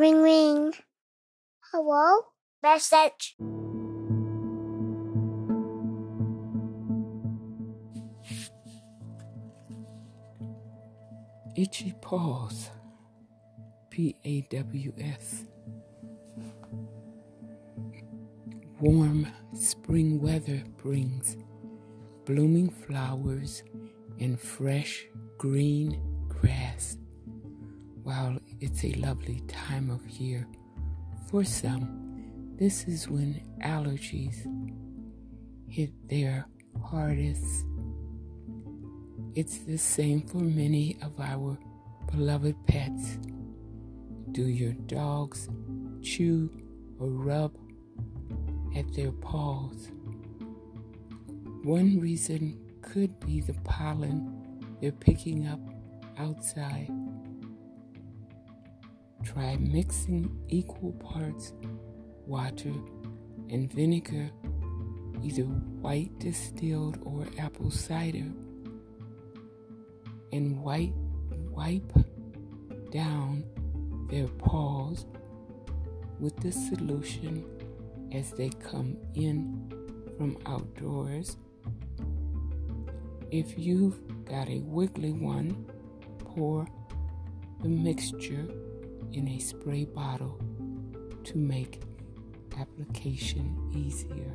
Ring ring. Hello? Message. Itchy Paws. P A W S. Warm spring weather brings blooming flowers and fresh green grass. While it's a lovely time of year for some, this is when allergies hit their hardest. It's the same for many of our beloved pets. Do your dogs chew or rub at their paws? One reason could be the pollen they're picking up outside. Try mixing equal parts water and vinegar, either white distilled or apple cider, and wipe, wipe down their paws with the solution as they come in from outdoors. If you've got a wiggly one, pour the mixture in a spray bottle to make application easier.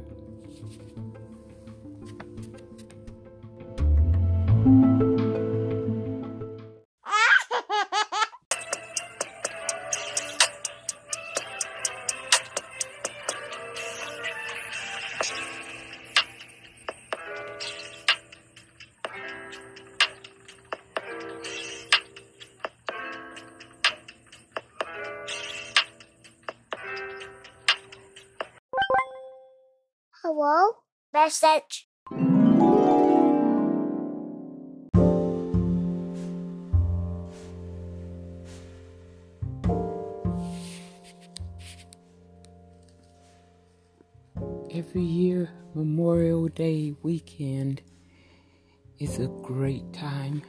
Message. Every year, Memorial Day weekend is a great time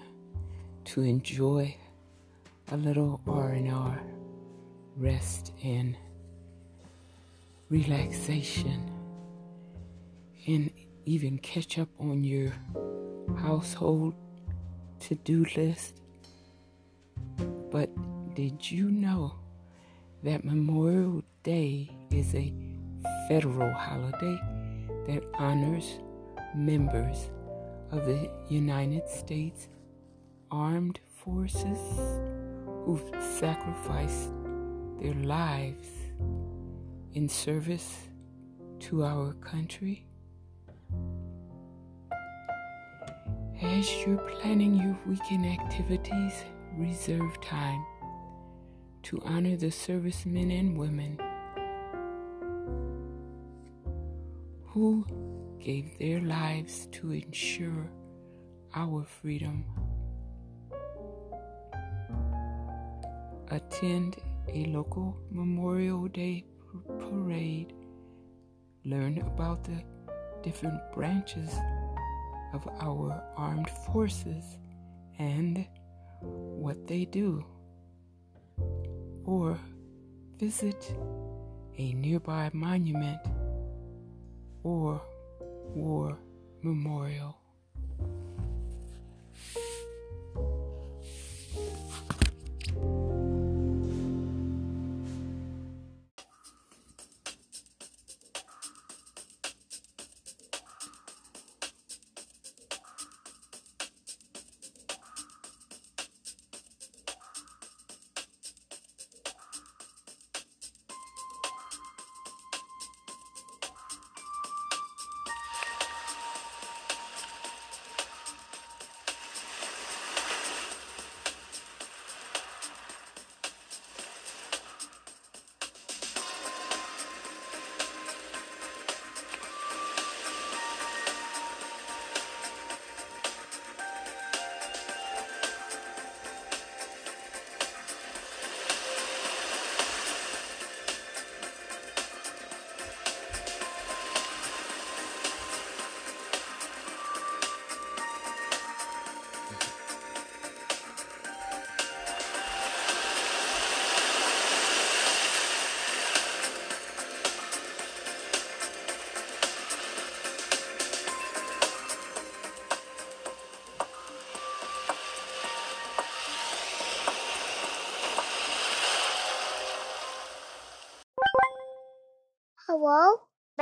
to enjoy a little R&R, rest and relaxation, and even catch up on your household to-do list. But did you know that Memorial Day is a federal holiday that honors members of the United States Armed Forces who've sacrificed their lives in service to our country? As you're planning your weekend activities, reserve time to honor the servicemen and women who gave their lives to ensure our freedom. Attend a local Memorial Day parade. Learn about the different branches of our armed forces and what they do. Or visit a nearby monument or war memorial.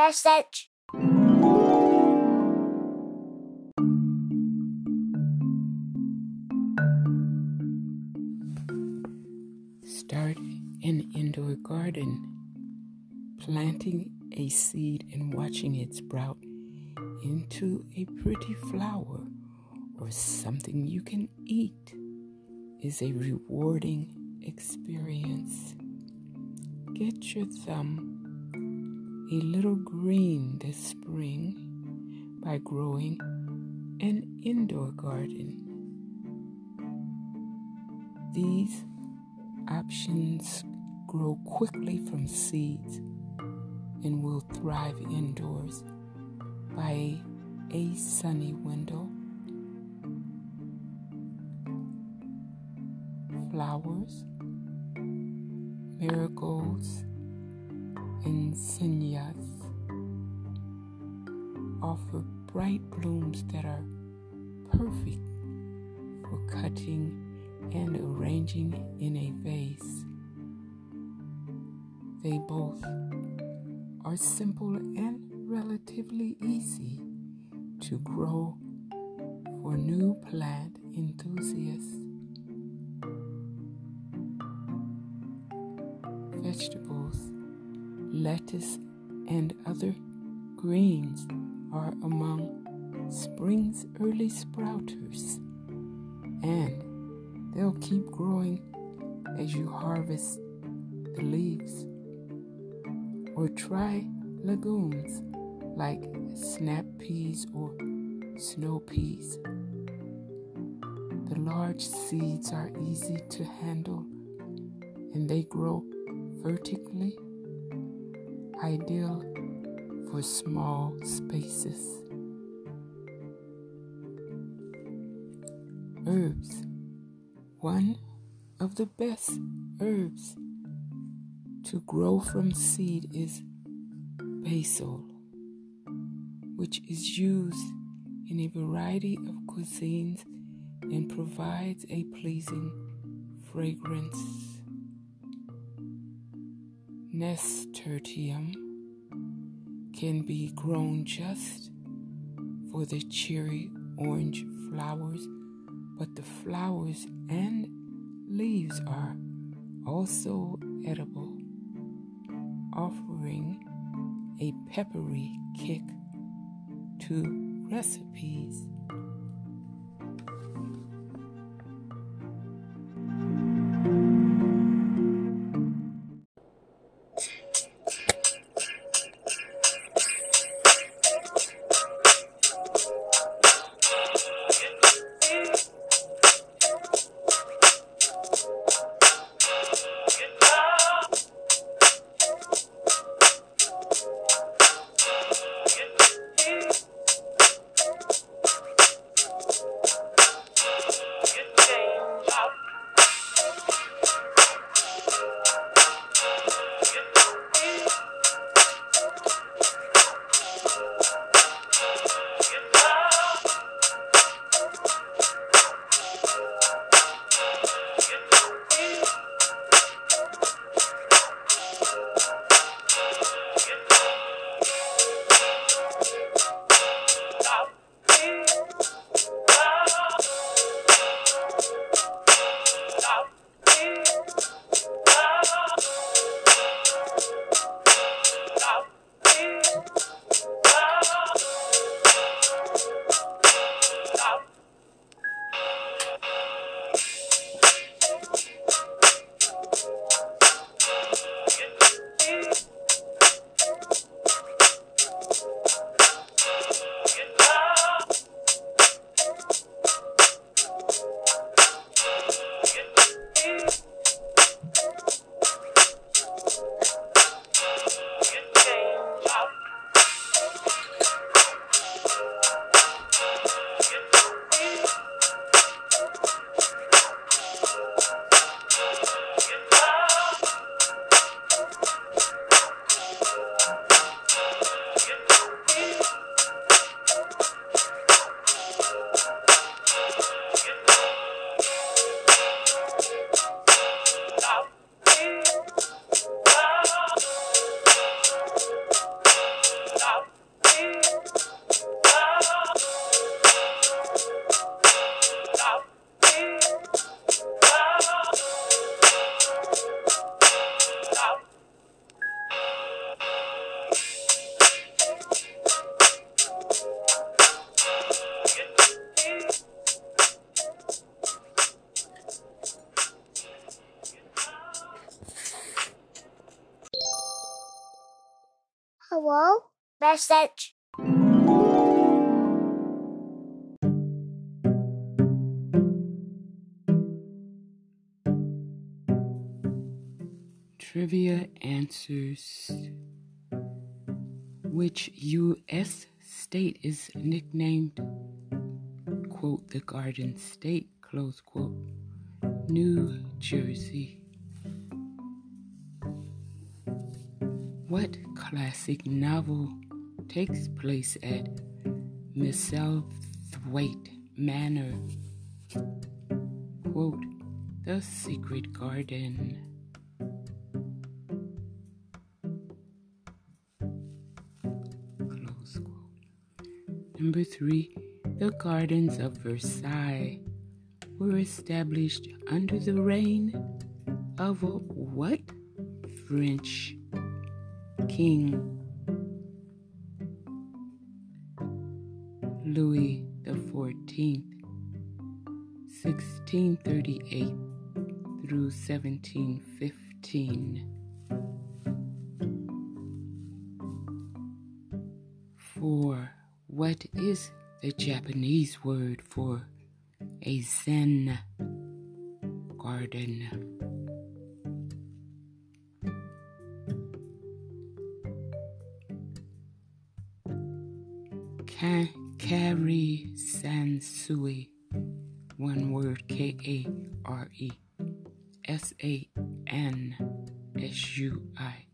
Message. Start an indoor garden, planting a seed and watching it sprout into a pretty flower or something you can eat is a rewarding experience. Get your thumb a little green this spring by growing an indoor garden. These options grow quickly from seeds and will thrive indoors by a sunny window. Flowers, marigolds, and zinnias offer bright blooms that are perfect for cutting and arranging in a vase. They both are simple and relatively easy to grow for new plant enthusiasts. Lettuce, and other greens are among spring's early sprouters, and they'll keep growing as you harvest the leaves. Or try legumes like snap peas or snow peas. The large seeds are easy to handle and they grow vertically, ideal for small spaces. Herbs. One of the best herbs to grow from seed is basil, which is used in a variety of cuisines and provides a pleasing fragrance. Nasturtium can be grown just for the cherry orange flowers, but the flowers and leaves are also edible, offering a peppery kick to recipes. Trivia answers. Which U.S. state is nicknamed, quote, the Garden State, close quote, New Jersey? What classic novel takes place at Misselthwaite Manor? Quote, The Secret Garden. Number three, the gardens of Versailles were established under the reign of what? French king. Louis XIV, 1638 through 1715. For what is the Japanese word for a Zen garden? Kare Sansui. One word K A R E S A N S U I.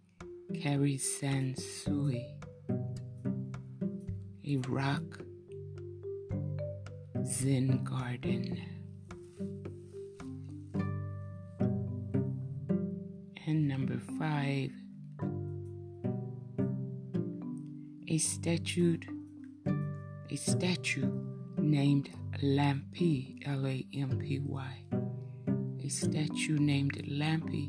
Kare Sansui. Rock Zen garden. And number five, a statue a statue named Lampy, L A M P Y. A statue named Lampy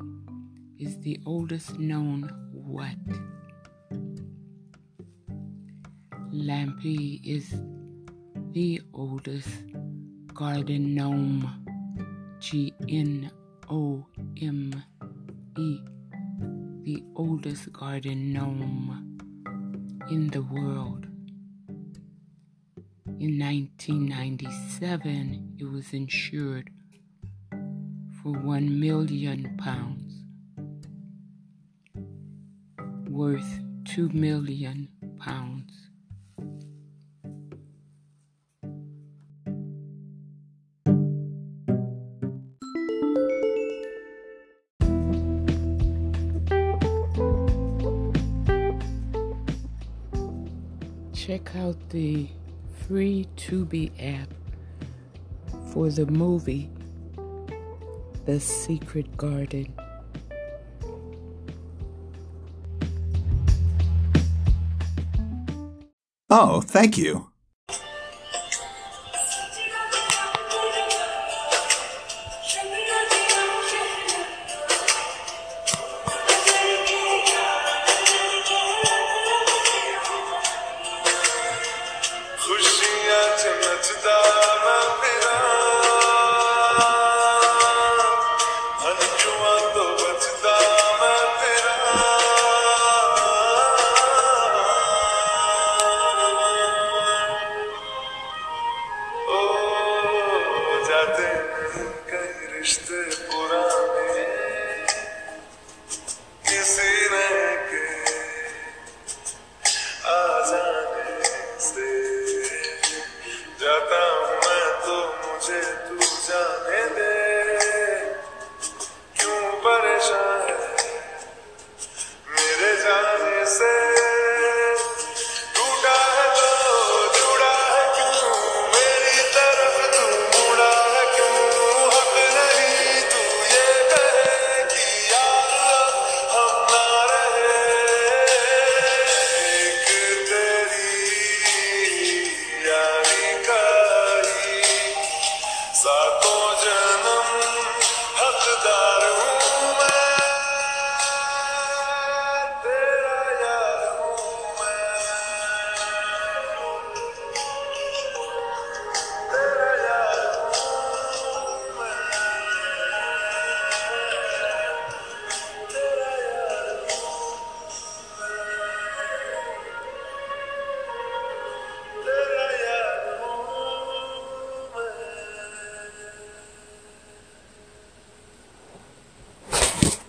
is the oldest known what? Lampy is the oldest garden gnome. G N O M E. The oldest garden gnome in the world. In 1997, it was insured for 1 million pounds, worth 2 million pounds. Check out the free Tubi app for the movie The Secret Garden. Oh, thank you.